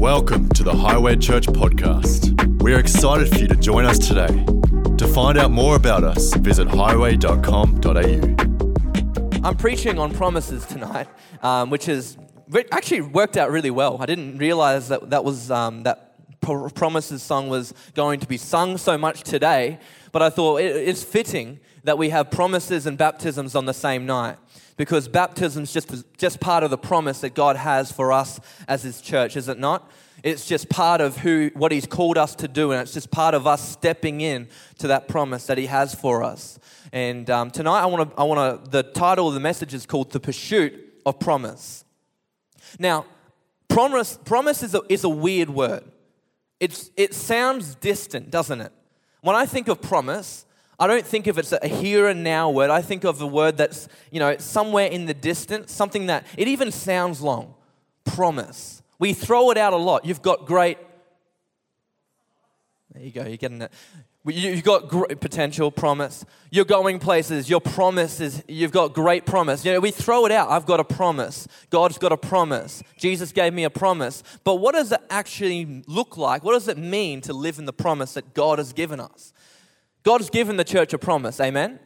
Welcome to the Highway Church podcast. We are excited for you to join us today. To find out more about us, visit highway.com.au. I'm preaching on promises tonight, um, which is actually worked out really well. I didn't realize that that was um, that promises song was going to be sung so much today, but I thought it's fitting that we have promises and baptisms on the same night because baptism is just, just part of the promise that God has for us as His church, is it not? It's just part of who, what He's called us to do, and it's just part of us stepping in to that promise that He has for us. And um, tonight, I want to, I want to, the title of the message is called The Pursuit of Promise. Now, promise, promise is a, is a weird word. It's, it sounds distant, doesn't it? When I think of promise, I don't think of it as a here and now word. I think of a word that's, you know, somewhere in the distance, something that it even sounds long. Promise. We throw it out a lot. You've got great. There you go, you're getting it. You've got great potential, promise. You're going places. Your promise is, you've got great promise. You know, we throw it out. I've got a promise. God's got a promise. Jesus gave me a promise. But what does it actually look like? What does it mean to live in the promise that God has given us? God's given the church a promise, amen?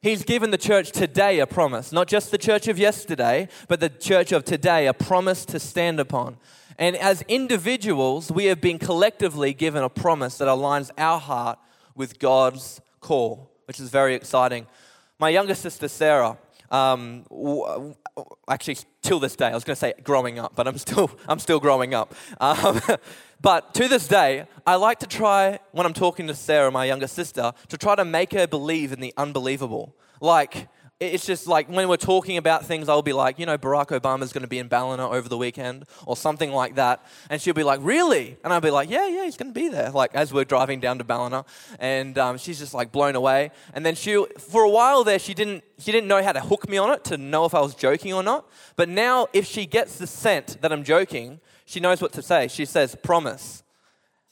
He's given the church today a promise, not just the church of yesterday, but the church of today, a promise to stand upon. And as individuals, we have been collectively given a promise that aligns our heart with God's call, which is very exciting. My younger sister, Sarah, um, actually, till this day, I was going to say growing up, but I'm still, I'm still growing up. Um, but to this day, I like to try, when I'm talking to Sarah, my younger sister, to try to make her believe in the unbelievable. Like, it's just like when we're talking about things, I'll be like, you know, Barack Obama's going to be in Ballina over the weekend or something like that. And she'll be like, really? And I'll be like, yeah, yeah, he's going to be there. Like as we're driving down to Ballina. And um, she's just like blown away. And then she, for a while there, she didn't, she didn't know how to hook me on it to know if I was joking or not. But now if she gets the scent that I'm joking, she knows what to say. She says, promise.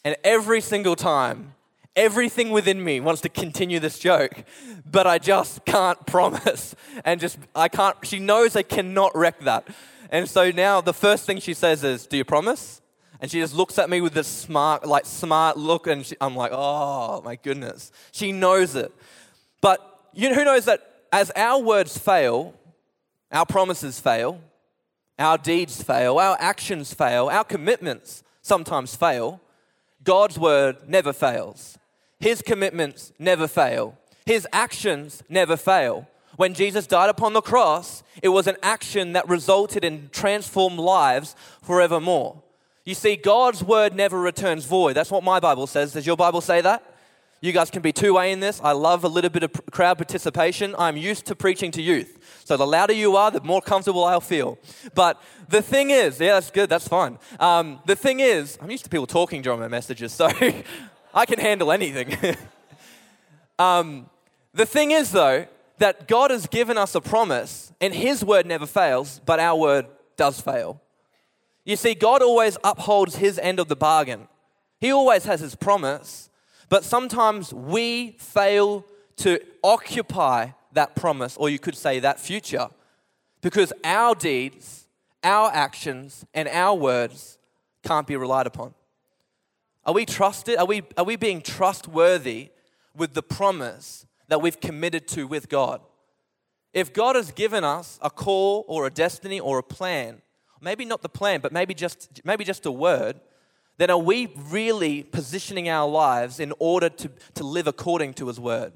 And every single time, everything within me wants to continue this joke, but I just can't promise. And just, I can't, she knows I cannot wreck that. And so now the first thing she says is, Do you promise? And she just looks at me with this smart, like smart look, and she, I'm like, Oh my goodness. She knows it. But you know, who knows that as our words fail, our promises fail, our deeds fail, our actions fail, our commitments sometimes fail. God's word never fails. His commitments never fail. His actions never fail. When Jesus died upon the cross, it was an action that resulted in transformed lives forevermore. You see, God's word never returns void. That's what my Bible says. Does your Bible say that? You guys can be two way in this. I love a little bit of crowd participation. I'm used to preaching to youth. So the louder you are, the more comfortable I'll feel. But the thing is, yeah, that's good, that's fine. Um, the thing is, I'm used to people talking during my messages, so I can handle anything. um, the thing is, though, that God has given us a promise, and His word never fails, but our word does fail. You see, God always upholds His end of the bargain. He always has His promise, but sometimes we fail to occupy that promise, or you could say that future, because our deeds, our actions, and our words can't be relied upon. Are we trusted? Are we, are we being trustworthy with the promise that we've committed to with God? If God has given us a call or a destiny or a plan, maybe not the plan, but maybe just, maybe just a word, then are we really positioning our lives in order to, to live according to His word?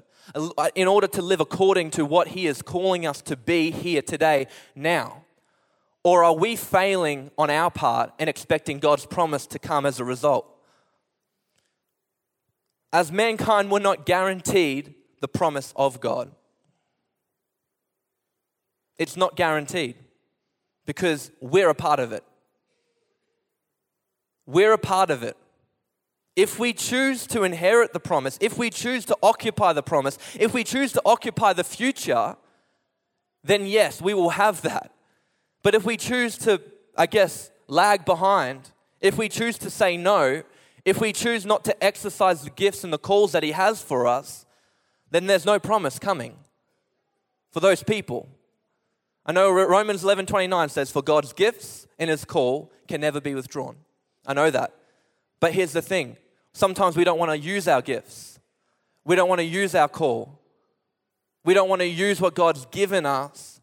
in order to live according to what He is calling us to be here today, now? Or are we failing on our part and expecting God's promise to come as a result? As mankind, we're not guaranteed the promise of God. It's not guaranteed because we're a part of it. We're a part of it. If we choose to inherit the promise, if we choose to occupy the promise, if we choose to occupy the future, then yes, we will have that. But if we choose to, I guess, lag behind, if we choose to say no, if we choose not to exercise the gifts and the calls that He has for us, then there's no promise coming for those people. I know Romans 11 29 says, For God's gifts and His call can never be withdrawn. I know that. But here's the thing sometimes we don't want to use our gifts, we don't want to use our call, we don't want to use what God's given us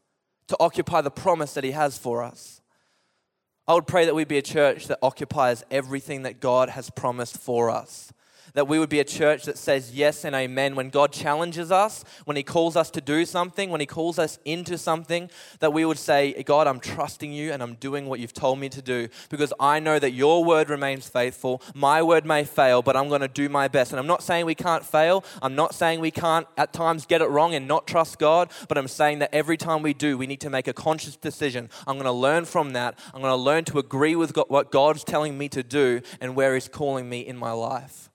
to occupy the promise that He has for us. I would pray that we be a church that occupies everything that God has promised for us that we would be a church that says yes and amen when God challenges us, when He calls us to do something, when He calls us into something, that we would say, God, I'm trusting you and I'm doing what you've told me to do because I know that your word remains faithful. My word may fail, but I'm going to do my best. And I'm not saying we can't fail. I'm not saying we can't at times get it wrong and not trust God, but I'm saying that every time we do, we need to make a conscious decision. I'm going to learn from that. I'm going to learn to agree with what God's telling me to do and where He's calling me in my life.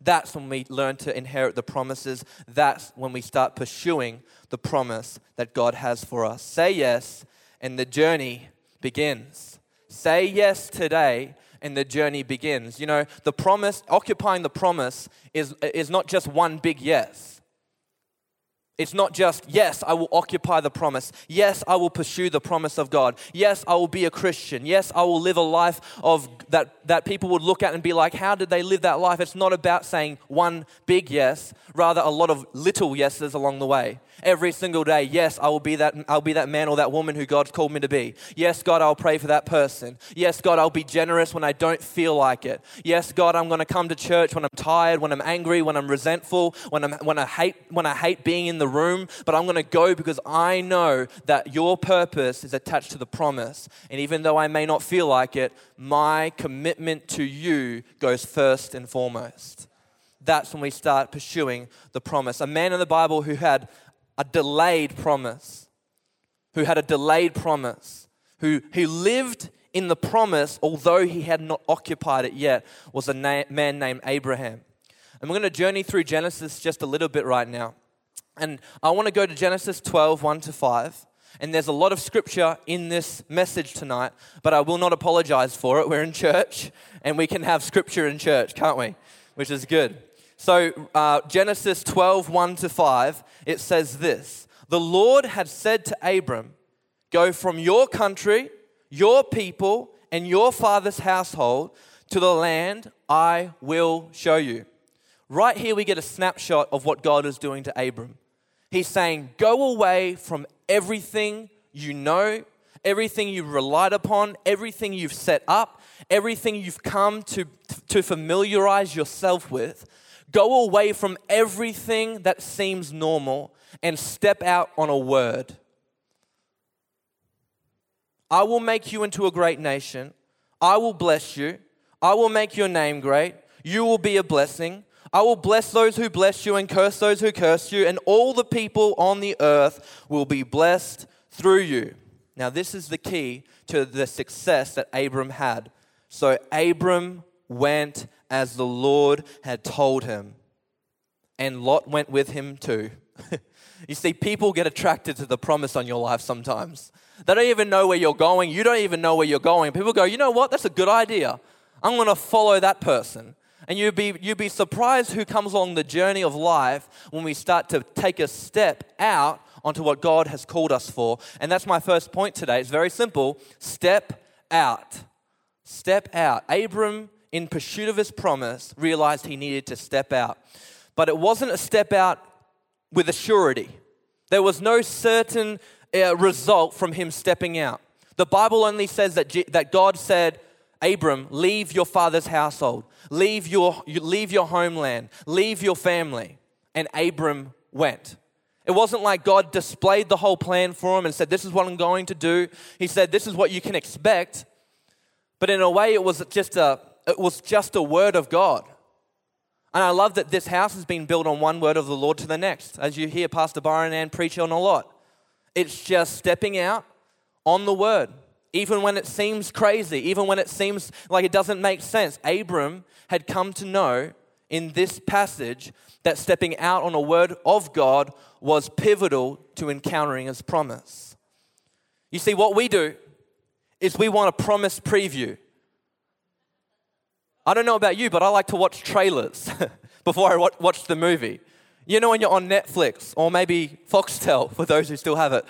That's when we learn to inherit the promises. That's when we start pursuing the promise that God has for us. Say yes, and the journey begins. Say yes today, and the journey begins. You know, the promise, occupying the promise, is, is not just one big yes. It's not just, yes, I will occupy the promise. Yes, I will pursue the promise of God. Yes, I will be a Christian. Yes, I will live a life of that, that people would look at and be like, how did they live that life? It's not about saying one big yes, rather a lot of little yeses along the way every single day. Yes, I will be that I'll be that man or that woman who God's called me to be. Yes, God, I'll pray for that person. Yes, God, I'll be generous when I don't feel like it. Yes, God, I'm going to come to church when I'm tired, when I'm angry, when I'm resentful, when I'm when I hate when I hate being in the room, but I'm going to go because I know that your purpose is attached to the promise. And even though I may not feel like it, my commitment to you goes first and foremost that's when we start pursuing the promise. A man in the Bible who had a delayed promise, who had a delayed promise, who, who lived in the promise although he had not occupied it yet, was a na- man named Abraham. And we're going to journey through Genesis just a little bit right now. And I want to go to Genesis 12, 1 to 5. And there's a lot of scripture in this message tonight, but I will not apologize for it. We're in church and we can have scripture in church, can't we? Which is good. So, uh, Genesis 12, 1 to 5, it says this The Lord had said to Abram, Go from your country, your people, and your father's household to the land I will show you. Right here, we get a snapshot of what God is doing to Abram. He's saying, Go away from everything you know, everything you've relied upon, everything you've set up, everything you've come to, to familiarize yourself with, Go away from everything that seems normal and step out on a word. I will make you into a great nation. I will bless you. I will make your name great. You will be a blessing. I will bless those who bless you and curse those who curse you, and all the people on the earth will be blessed through you. Now, this is the key to the success that Abram had. So, Abram went as the Lord had told him. And Lot went with him too. you see, people get attracted to the promise on your life sometimes. They don't even know where you're going. You don't even know where you're going. People go, you know what? That's a good idea. I'm going to follow that person. And you'd be, you'd be surprised who comes along the journey of life when we start to take a step out onto what God has called us for. And that's my first point today. It's very simple step out. Step out. Abram in pursuit of his promise, realized he needed to step out. But it wasn't a step out with a surety. There was no certain uh, result from him stepping out. The Bible only says that, G- that God said, Abram, leave your father's household, leave your, leave your homeland, leave your family. And Abram went. It wasn't like God displayed the whole plan for him and said, This is what I'm going to do. He said, This is what you can expect. But in a way, it was just a, it was just a word of God. And I love that this house has been built on one word of the Lord to the next, as you hear Pastor Byron and preach on a lot. It's just stepping out on the word, even when it seems crazy, even when it seems like it doesn't make sense. Abram had come to know in this passage that stepping out on a word of God was pivotal to encountering his promise. You see, what we do is we want a promise preview. I don't know about you, but I like to watch trailers before I watch the movie. You know, when you're on Netflix or maybe Foxtel, for those who still have it,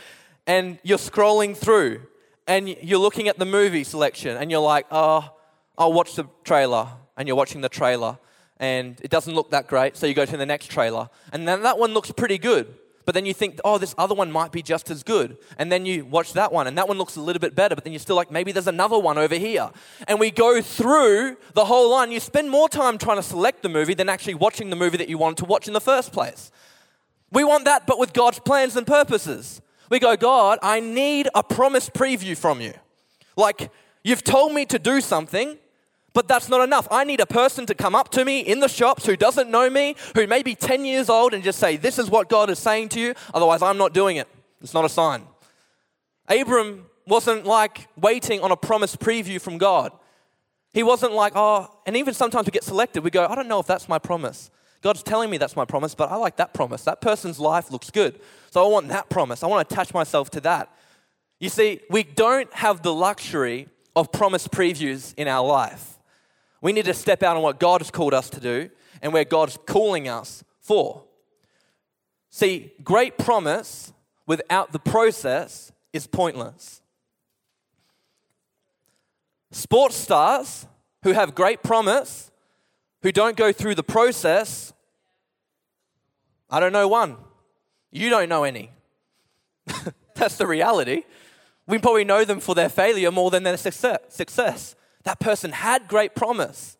and you're scrolling through and you're looking at the movie selection and you're like, oh, I'll watch the trailer, and you're watching the trailer, and it doesn't look that great, so you go to the next trailer, and then that one looks pretty good. But then you think, oh, this other one might be just as good. And then you watch that one, and that one looks a little bit better, but then you're still like, maybe there's another one over here. And we go through the whole line. You spend more time trying to select the movie than actually watching the movie that you wanted to watch in the first place. We want that, but with God's plans and purposes. We go, God, I need a promised preview from you. Like, you've told me to do something, but that's not enough. I need a person to come up to me in the shops who doesn't know me, who may be 10 years old, and just say, This is what God is saying to you. Otherwise, I'm not doing it. It's not a sign. Abram wasn't like waiting on a promised preview from God. He wasn't like, oh, and even sometimes we get selected, we go, I don't know if that's my promise. God's telling me that's my promise, but I like that promise. That person's life looks good. So I want that promise. I want to attach myself to that. You see, we don't have the luxury of promise previews in our life. We need to step out on what God has called us to do and where God's calling us for. See, great promise without the process is pointless. Sports stars who have great promise, who don't go through the process, I don't know one. You don't know any. That's the reality. We probably know them for their failure more than their success. That person had great promise,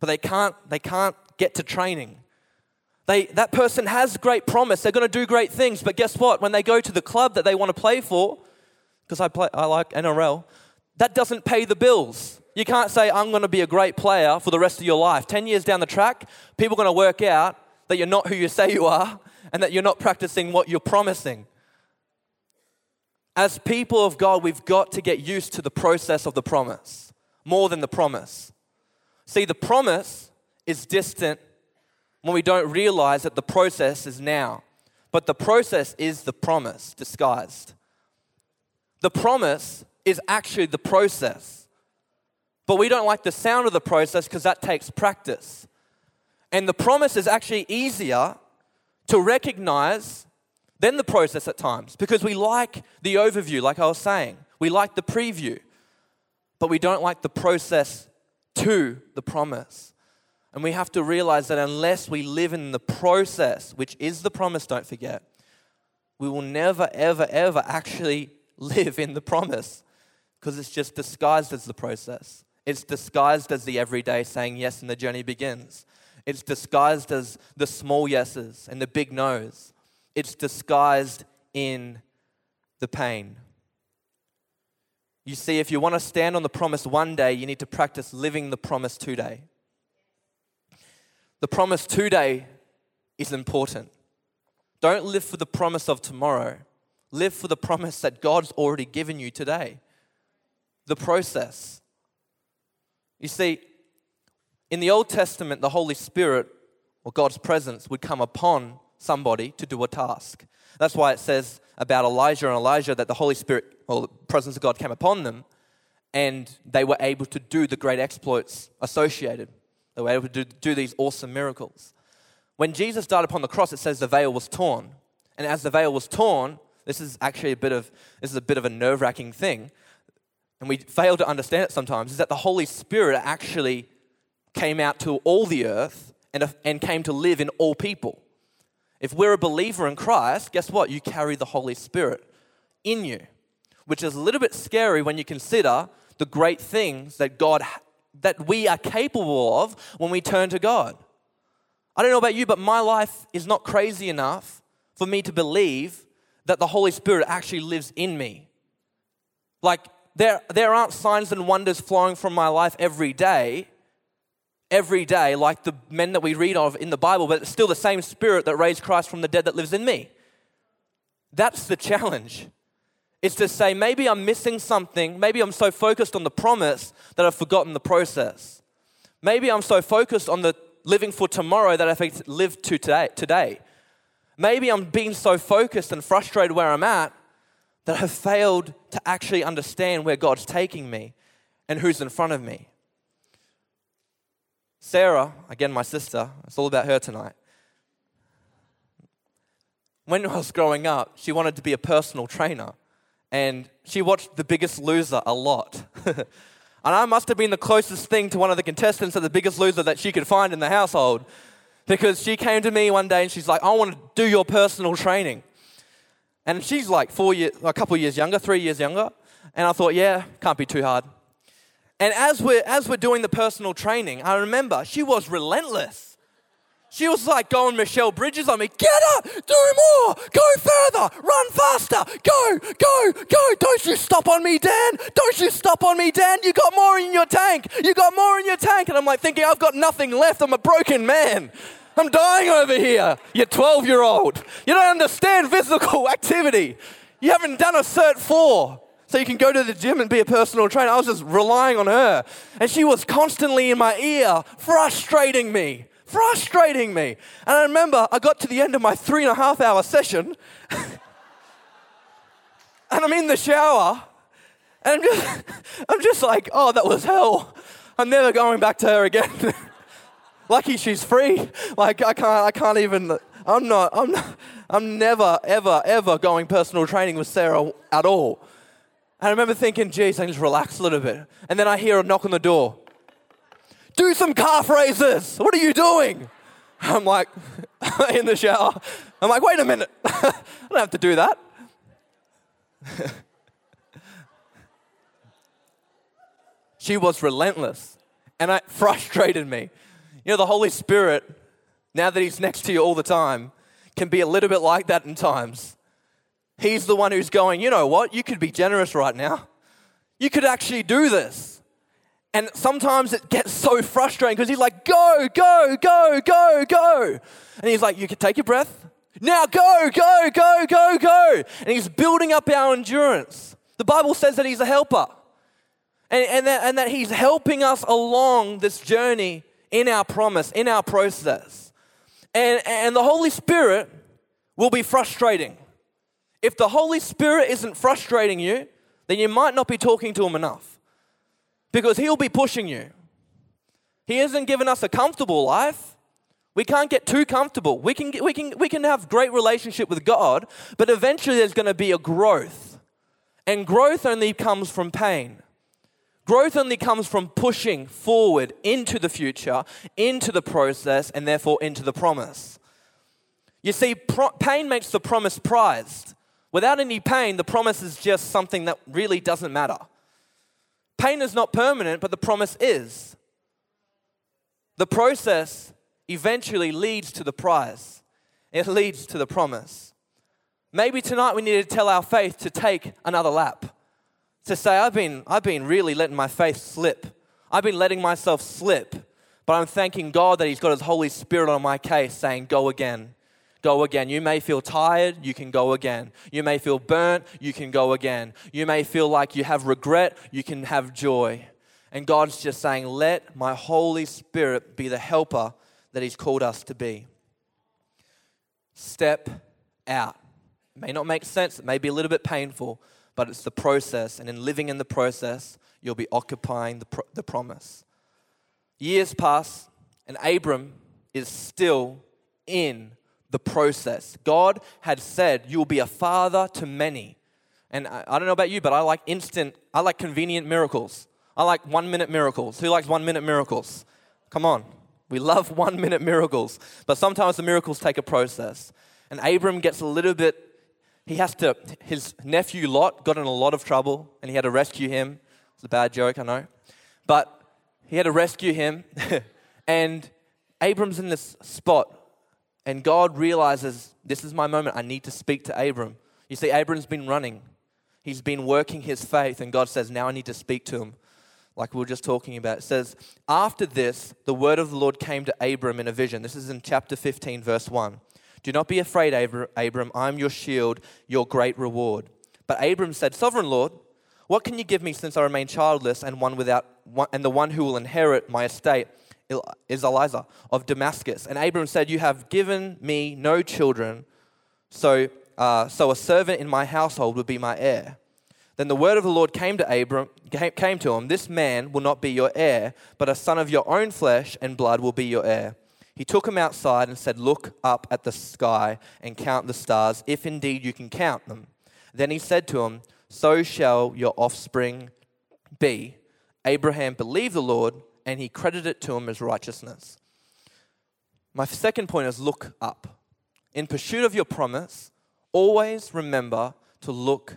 but they can't, they can't get to training. They, that person has great promise. They're going to do great things, but guess what? When they go to the club that they want to play for, because I, play, I like NRL, that doesn't pay the bills. You can't say, I'm going to be a great player for the rest of your life. 10 years down the track, people are going to work out that you're not who you say you are and that you're not practicing what you're promising. As people of God, we've got to get used to the process of the promise more than the promise. See, the promise is distant when we don't realize that the process is now. But the process is the promise disguised. The promise is actually the process. But we don't like the sound of the process because that takes practice. And the promise is actually easier to recognize than the process at times because we like the overview, like I was saying. We like the preview but we don't like the process to the promise. And we have to realize that unless we live in the process, which is the promise, don't forget, we will never, ever, ever actually live in the promise because it's just disguised as the process. It's disguised as the everyday saying yes and the journey begins. It's disguised as the small yeses and the big no's. It's disguised in the pain. You see, if you want to stand on the promise one day, you need to practice living the promise today. The promise today is important. Don't live for the promise of tomorrow. Live for the promise that God's already given you today. The process. You see, in the Old Testament, the Holy Spirit or God's presence would come upon somebody to do a task. That's why it says about Elijah and Elisha that the Holy Spirit or the presence of God came upon them and they were able to do the great exploits associated. They were able to do, do these awesome miracles. When Jesus died upon the cross, it says the veil was torn. And as the veil was torn, this is actually a bit of this is a bit of a nerve-wracking thing, and we fail to understand it sometimes, is that the Holy Spirit actually came out to all the earth and, and came to live in all people. If we're a believer in Christ, guess what? You carry the Holy Spirit in you, which is a little bit scary when you consider the great things that God that we are capable of when we turn to God. I don't know about you, but my life is not crazy enough for me to believe that the Holy Spirit actually lives in me. Like there, there aren't signs and wonders flowing from my life every day, every day, like the men that we read of in the Bible, but it's still the same spirit that raised Christ from the dead that lives in me. That's the challenge. It's to say, maybe I'm missing something. Maybe I'm so focused on the promise that I've forgotten the process. Maybe I'm so focused on the living for tomorrow that I've lived to today, today. Maybe I'm being so focused and frustrated where I'm at that I've failed to actually understand where God's taking me and who's in front of me. Sarah, again, my sister, it's all about her tonight. When I was growing up, she wanted to be a personal trainer, and she watched The Biggest Loser a lot. And I must have been the closest thing to one of the contestants of the biggest loser that she could find in the household because she came to me one day and she's like, I want to do your personal training. And she's like four years, a couple years younger, three years younger. And I thought, yeah, can't be too hard. And as we're, as we're doing the personal training, I remember she was relentless. She was like going Michelle Bridges on me. Get up, do more, go further, run faster, go, go, go. Don't you stop on me, Dan. Don't you stop on me, Dan. You got more in your tank. You got more in your tank. And I'm like thinking, I've got nothing left. I'm a broken man. I'm dying over here. You're 12 year old. You don't understand physical activity. You haven't done a Cert 4 so you can go to the gym and be a personal trainer. I was just relying on her. And she was constantly in my ear, frustrating me frustrating me. And I remember I got to the end of my three and a half hour session, and I'm in the shower, and I'm just, I'm just like, oh, that was hell. I'm never going back to her again. Lucky she's free. Like I can't, I can't even. I'm not. I'm not. I'm never, ever, ever going personal training with Sarah at all. And I remember thinking, geez, I can just relax a little bit. And then I hear a knock on the door. Do some calf raises. What are you doing? I'm like, in the shower. I'm like, wait a minute. I don't have to do that. she was relentless and it frustrated me. You know, the Holy Spirit, now that He's next to you all the time, can be a little bit like that in times. He's the one who's going, you know what? You could be generous right now. You could actually do this. And sometimes it gets so frustrating because he's like, go, go, go, go, go. And he's like, you can take your breath. Now go, go, go, go, go. And he's building up our endurance. The Bible says that he's a helper and, and, that, and that he's helping us along this journey in our promise, in our process. And, and the Holy Spirit will be frustrating. If the Holy Spirit isn't frustrating you, then you might not be talking to him enough because He'll be pushing you. He hasn't given us a comfortable life. We can't get too comfortable. We can, we can, we can have great relationship with God, but eventually there's going to be a growth. And growth only comes from pain. Growth only comes from pushing forward into the future, into the process, and therefore into the promise. You see, pro- pain makes the promise prized. Without any pain, the promise is just something that really doesn't matter. Pain is not permanent, but the promise is. The process eventually leads to the prize, it leads to the promise. Maybe tonight we need to tell our faith to take another lap. To say, I've been, I've been really letting my faith slip. I've been letting myself slip. But I'm thanking God that He's got His Holy Spirit on my case saying, Go again go again. You may feel tired, you can go again. You may feel burnt, you can go again. You may feel like you have regret, you can have joy. And God's just saying, let my Holy Spirit be the helper that He's called us to be. Step out. It may not make sense, it may be a little bit painful, but it's the process. And in living in the process, you'll be occupying the, pro- the promise. Years pass, and Abram is still in the process. God had said, You will be a father to many. And I, I don't know about you, but I like instant, I like convenient miracles. I like one minute miracles. Who likes one minute miracles? Come on. We love one minute miracles. But sometimes the miracles take a process. And Abram gets a little bit, he has to, his nephew Lot got in a lot of trouble and he had to rescue him. It's a bad joke, I know. But he had to rescue him. and Abram's in this spot and God realizes this is my moment. I need to speak to Abram. You see, Abram's been running, he's been working his faith, and God says, Now I need to speak to him. Like we were just talking about. It says, After this, the word of the Lord came to Abram in a vision. This is in chapter 15, verse 1. Do not be afraid, Abram. I'm your shield, your great reward. But Abram said, Sovereign Lord, what can you give me since I remain childless and one without and the one who will inherit my estate is Eliezer of Damascus. And Abram said, You have given me no children, so, uh, so a servant in my household would be my heir. Then the word of the Lord came to Abram, came to him, This man will not be your heir, but a son of your own flesh and blood will be your heir. He took him outside and said, Look up at the sky and count the stars, if indeed you can count them. Then he said to him, So shall your offspring be. Abraham believed the Lord and he credited it to him as righteousness. My second point is look up. In pursuit of your promise, always remember to look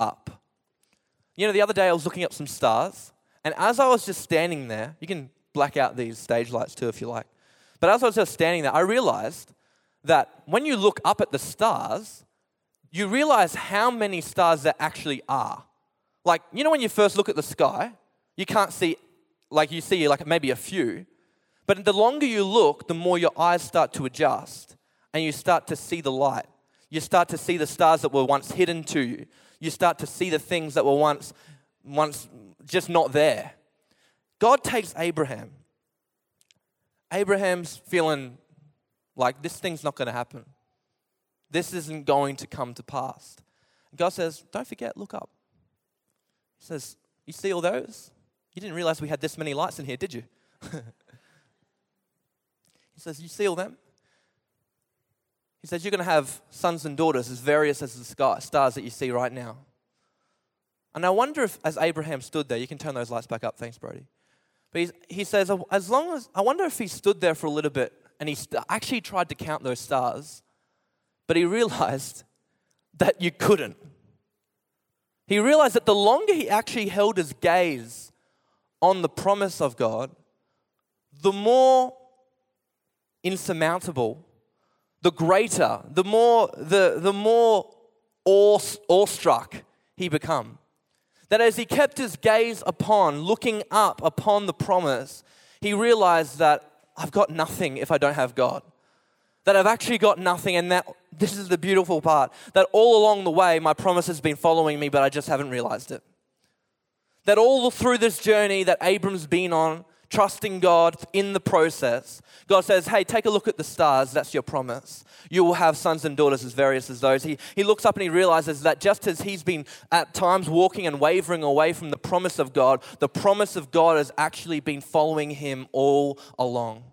up. You know, the other day I was looking up some stars, and as I was just standing there, you can black out these stage lights too if you like. But as I was just standing there, I realized that when you look up at the stars, you realize how many stars there actually are. Like, you know, when you first look at the sky, you can't see, like, you see like maybe a few. But the longer you look, the more your eyes start to adjust and you start to see the light. You start to see the stars that were once hidden to you. You start to see the things that were once, once just not there. God takes Abraham. Abraham's feeling like this thing's not going to happen. This isn't going to come to pass. God says, Don't forget, look up. He says, You see all those? You didn't realize we had this many lights in here, did you? he says, You see all them? He says, You're going to have sons and daughters as various as the sky, stars that you see right now. And I wonder if, as Abraham stood there, you can turn those lights back up. Thanks, Brody. But he says, oh, as long as, I wonder if he stood there for a little bit and he st- actually tried to count those stars, but he realized that you couldn't. He realized that the longer he actually held his gaze on the promise of God, the more insurmountable, the greater, the more, the, the more awe, awestruck he become. That as he kept his gaze upon, looking up upon the promise, he realized that I've got nothing if I don't have God. That I've actually got nothing, and that this is the beautiful part that all along the way, my promise has been following me, but I just haven't realized it. That all through this journey that Abram's been on, trusting God in the process. God says, Hey, take a look at the stars. That's your promise. You will have sons and daughters as various as those. He, he looks up and he realizes that just as he's been at times walking and wavering away from the promise of God, the promise of God has actually been following him all along.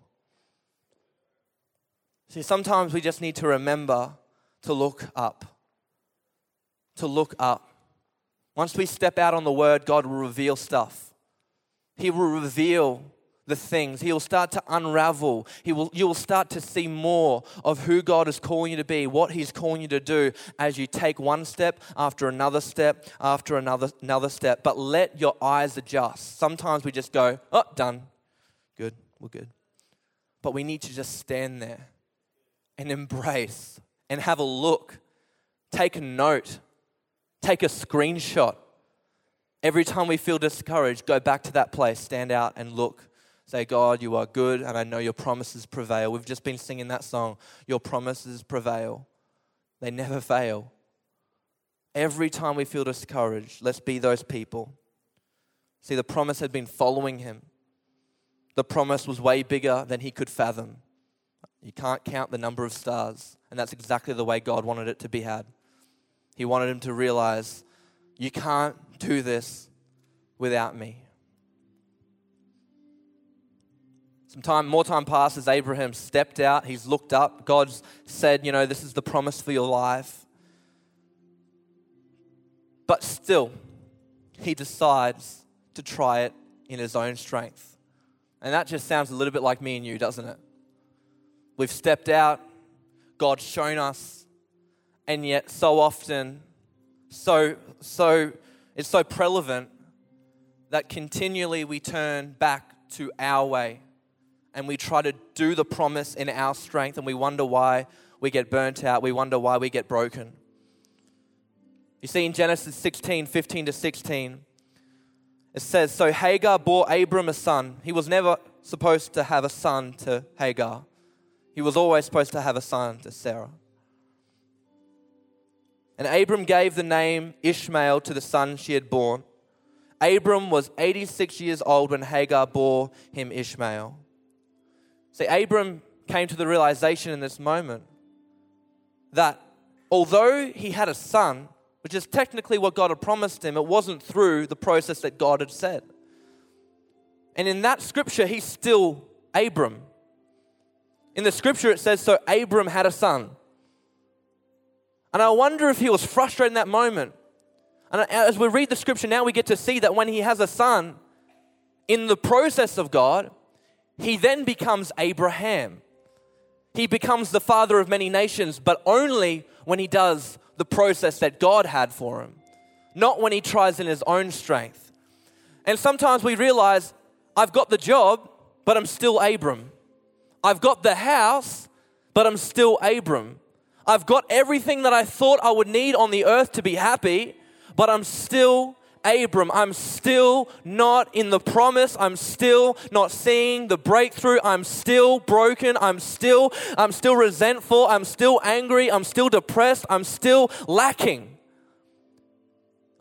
See, sometimes we just need to remember to look up. To look up. Once we step out on the word, God will reveal stuff. He will reveal the things. He will start to unravel. He will, you will start to see more of who God is calling you to be, what He's calling you to do as you take one step after another step after another, another step. But let your eyes adjust. Sometimes we just go, oh, done. Good, we're good. But we need to just stand there and embrace and have a look, take a note, take a screenshot Every time we feel discouraged, go back to that place, stand out and look. Say, God, you are good, and I know your promises prevail. We've just been singing that song. Your promises prevail, they never fail. Every time we feel discouraged, let's be those people. See, the promise had been following him. The promise was way bigger than he could fathom. You can't count the number of stars, and that's exactly the way God wanted it to be had. He wanted him to realize you can't do this without me. Some time, more time passes. Abraham stepped out. He's looked up. God's said, you know, this is the promise for your life. But still, he decides to try it in his own strength. And that just sounds a little bit like me and you, doesn't it? We've stepped out, God's shown us, and yet so often, so, so it's so prevalent that continually we turn back to our way and we try to do the promise in our strength and we wonder why we get burnt out, we wonder why we get broken. You see in Genesis 16 15 to 16, it says, So Hagar bore Abram a son. He was never supposed to have a son to Hagar, he was always supposed to have a son to Sarah. And Abram gave the name Ishmael to the son she had born. Abram was 86 years old when Hagar bore him Ishmael. See, Abram came to the realization in this moment that although he had a son, which is technically what God had promised him, it wasn't through the process that God had said. And in that scripture, he's still Abram. In the scripture, it says, So Abram had a son. And I wonder if he was frustrated in that moment. And as we read the scripture now, we get to see that when he has a son, in the process of God, he then becomes Abraham. He becomes the father of many nations, but only when he does the process that God had for him, not when he tries in his own strength. And sometimes we realize, I've got the job, but I'm still Abram. I've got the house, but I'm still Abram. I've got everything that I thought I would need on the earth to be happy, but I'm still Abram. I'm still not in the promise. I'm still not seeing the breakthrough. I'm still broken. I'm still I'm still resentful. I'm still angry. I'm still depressed. I'm still lacking.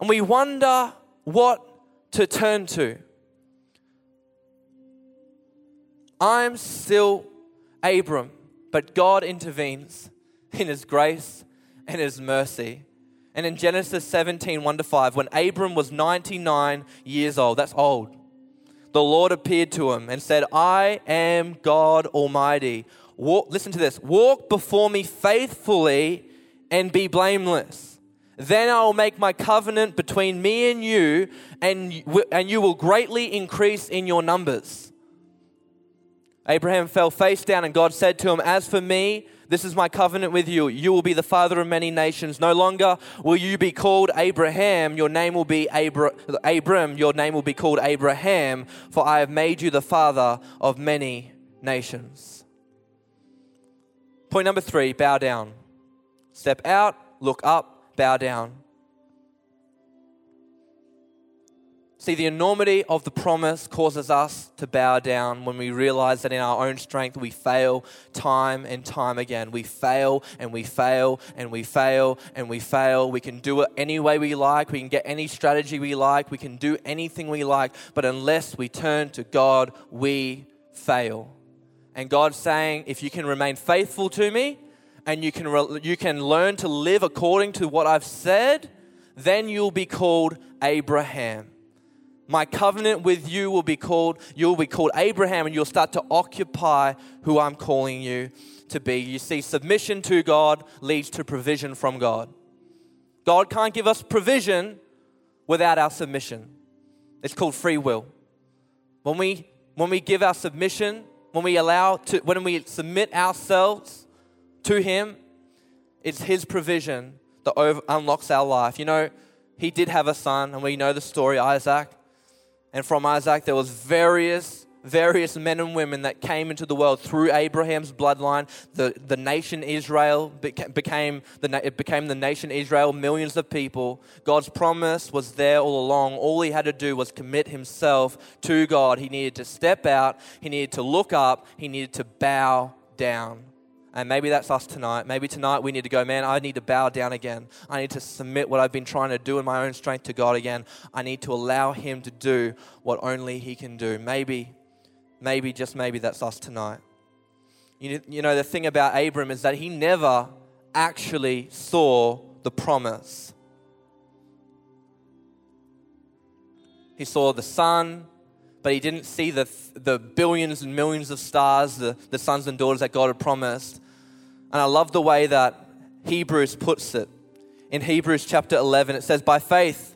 And we wonder what to turn to. I'm still Abram, but God intervenes in his grace and his mercy. And in Genesis 17, 1 to 5, when Abram was 99 years old, that's old, the Lord appeared to him and said, I am God Almighty. Walk, listen to this walk before me faithfully and be blameless. Then I will make my covenant between me and you, and, and you will greatly increase in your numbers. Abraham fell face down, and God said to him, As for me, this is my covenant with you. You will be the father of many nations. No longer will you be called Abraham. Your name will be Abra- Abram. Your name will be called Abraham, for I have made you the father of many nations. Point number three bow down. Step out, look up, bow down. See, the enormity of the promise causes us to bow down when we realize that in our own strength we fail time and time again. We fail and we fail and we fail and we fail. We can do it any way we like, we can get any strategy we like, we can do anything we like, but unless we turn to God, we fail. And God's saying, if you can remain faithful to me and you can, re- you can learn to live according to what I've said, then you'll be called Abraham. My covenant with you will be called, you'll be called Abraham, and you'll start to occupy who I'm calling you to be. You see, submission to God leads to provision from God. God can't give us provision without our submission. It's called free will. When we when we give our submission, when we allow to when we submit ourselves to him, it's his provision that over, unlocks our life. You know, he did have a son, and we know the story, Isaac. And from Isaac, there was various, various men and women that came into the world through Abraham's bloodline. The, the nation Israel became the, it became the nation Israel, millions of people. God's promise was there all along. All he had to do was commit himself to God. He needed to step out, he needed to look up, he needed to bow down. And maybe that's us tonight. Maybe tonight we need to go, man, I need to bow down again. I need to submit what I've been trying to do in my own strength to God again. I need to allow Him to do what only He can do. Maybe, maybe, just maybe that's us tonight. You, you know, the thing about Abram is that he never actually saw the promise. He saw the son, but he didn't see the, the billions and millions of stars, the, the sons and daughters that God had promised. And I love the way that Hebrews puts it. In Hebrews chapter 11, it says, By faith,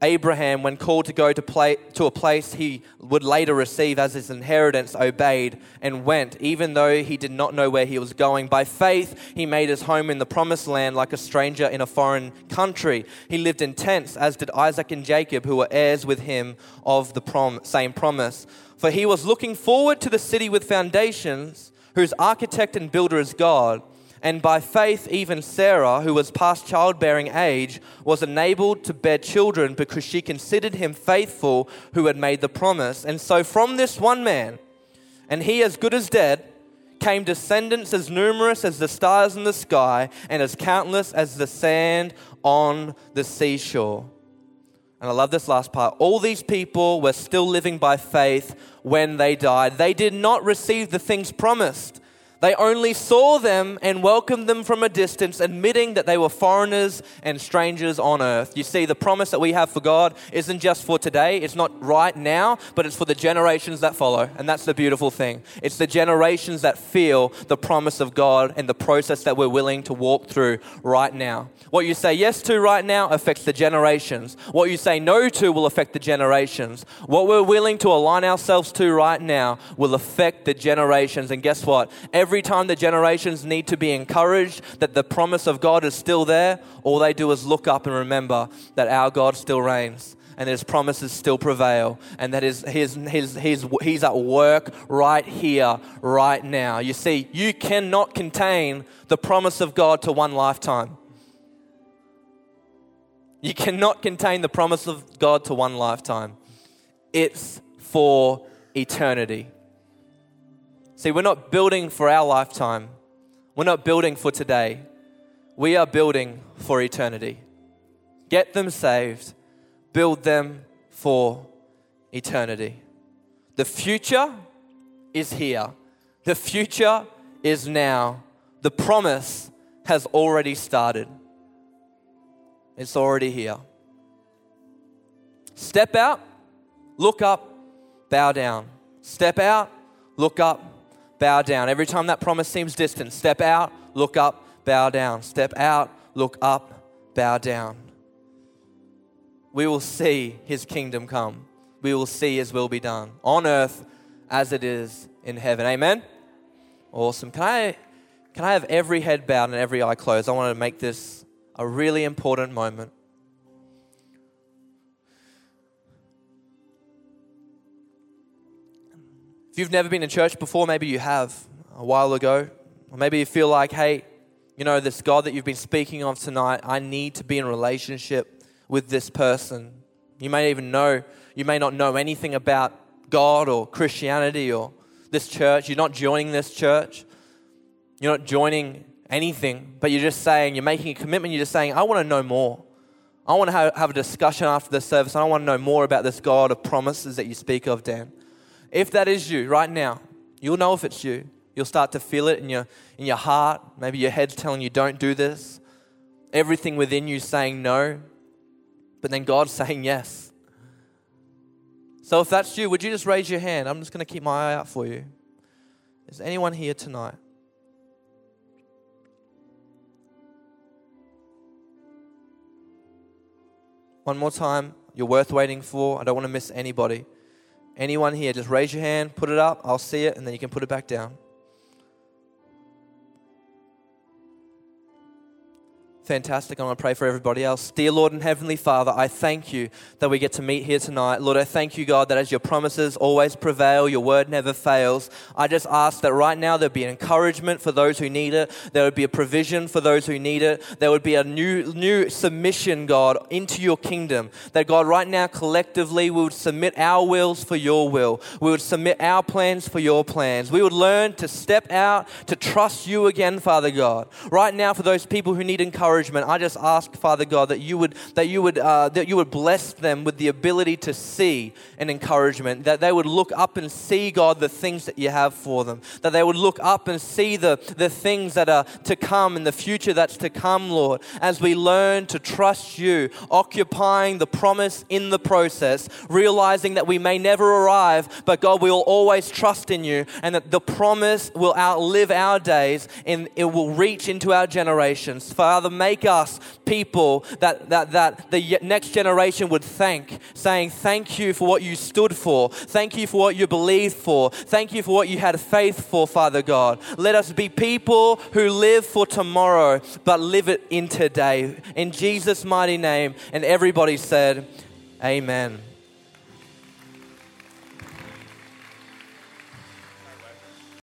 Abraham, when called to go to, play, to a place he would later receive as his inheritance, obeyed and went, even though he did not know where he was going. By faith, he made his home in the promised land like a stranger in a foreign country. He lived in tents, as did Isaac and Jacob, who were heirs with him of the prom- same promise. For he was looking forward to the city with foundations whose architect and builder is God. And by faith, even Sarah, who was past childbearing age, was enabled to bear children because she considered him faithful who had made the promise. And so, from this one man, and he as good as dead, came descendants as numerous as the stars in the sky and as countless as the sand on the seashore. And I love this last part. All these people were still living by faith when they died. They did not receive the things promised. They only saw them and welcomed them from a distance, admitting that they were foreigners and strangers on earth. You see, the promise that we have for God isn't just for today, it's not right now, but it's for the generations that follow. And that's the beautiful thing. It's the generations that feel the promise of God and the process that we're willing to walk through right now. What you say yes to right now affects the generations. What you say no to will affect the generations. What we're willing to align ourselves to right now will affect the generations. And guess what? Every time the generations need to be encouraged that the promise of God is still there, all they do is look up and remember that our God still reigns and his promises still prevail and that his, his, his, his, he's at work right here, right now. You see, you cannot contain the promise of God to one lifetime. You cannot contain the promise of God to one lifetime. It's for eternity. See, we're not building for our lifetime, we're not building for today. We are building for eternity. Get them saved, build them for eternity. The future is here, the future is now. The promise has already started, it's already here. Step out, look up, bow down. Step out, look up, bow down. Every time that promise seems distant, step out, look up, bow down. Step out, look up, bow down. We will see his kingdom come. We will see his will be done on earth as it is in heaven. Amen. Awesome. Can I can I have every head bowed and every eye closed? I want to make this a really important moment. If you've never been in church before, maybe you have a while ago, or maybe you feel like, hey, you know, this God that you've been speaking of tonight, I need to be in relationship with this person. You may even know, you may not know anything about God or Christianity or this church. You're not joining this church. You're not joining anything, but you're just saying, you're making a commitment. You're just saying, I want to know more. I want to have, have a discussion after the service. I want to know more about this God of promises that you speak of, Dan. If that is you right now, you'll know if it's you. You'll start to feel it in your, in your heart. Maybe your head's telling you, don't do this. Everything within you saying no, but then God's saying yes. So if that's you, would you just raise your hand? I'm just going to keep my eye out for you. Is anyone here tonight? One more time. You're worth waiting for. I don't want to miss anybody. Anyone here, just raise your hand, put it up, I'll see it, and then you can put it back down. Fantastic. I'm going to pray for everybody else. Dear Lord and Heavenly Father, I thank you that we get to meet here tonight. Lord, I thank you, God, that as your promises always prevail, your word never fails. I just ask that right now there be an encouragement for those who need it. There would be a provision for those who need it. There would be a new, new submission, God, into your kingdom. That, God, right now, collectively, we would submit our wills for your will. We would submit our plans for your plans. We would learn to step out, to trust you again, Father God. Right now, for those people who need encouragement, encouragement, I just ask, Father God, that you would that you would uh, that you would bless them with the ability to see an encouragement, that they would look up and see God the things that you have for them, that they would look up and see the the things that are to come in the future that's to come, Lord, as we learn to trust you, occupying the promise in the process, realizing that we may never arrive, but God, we will always trust in you, and that the promise will outlive our days and it will reach into our generations. Father, make us people that, that, that the next generation would thank, saying, Thank you for what you stood for. Thank you for what you believed for. Thank you for what you had faith for, Father God. Let us be people who live for tomorrow, but live it in today. In Jesus' mighty name. And everybody said, Amen.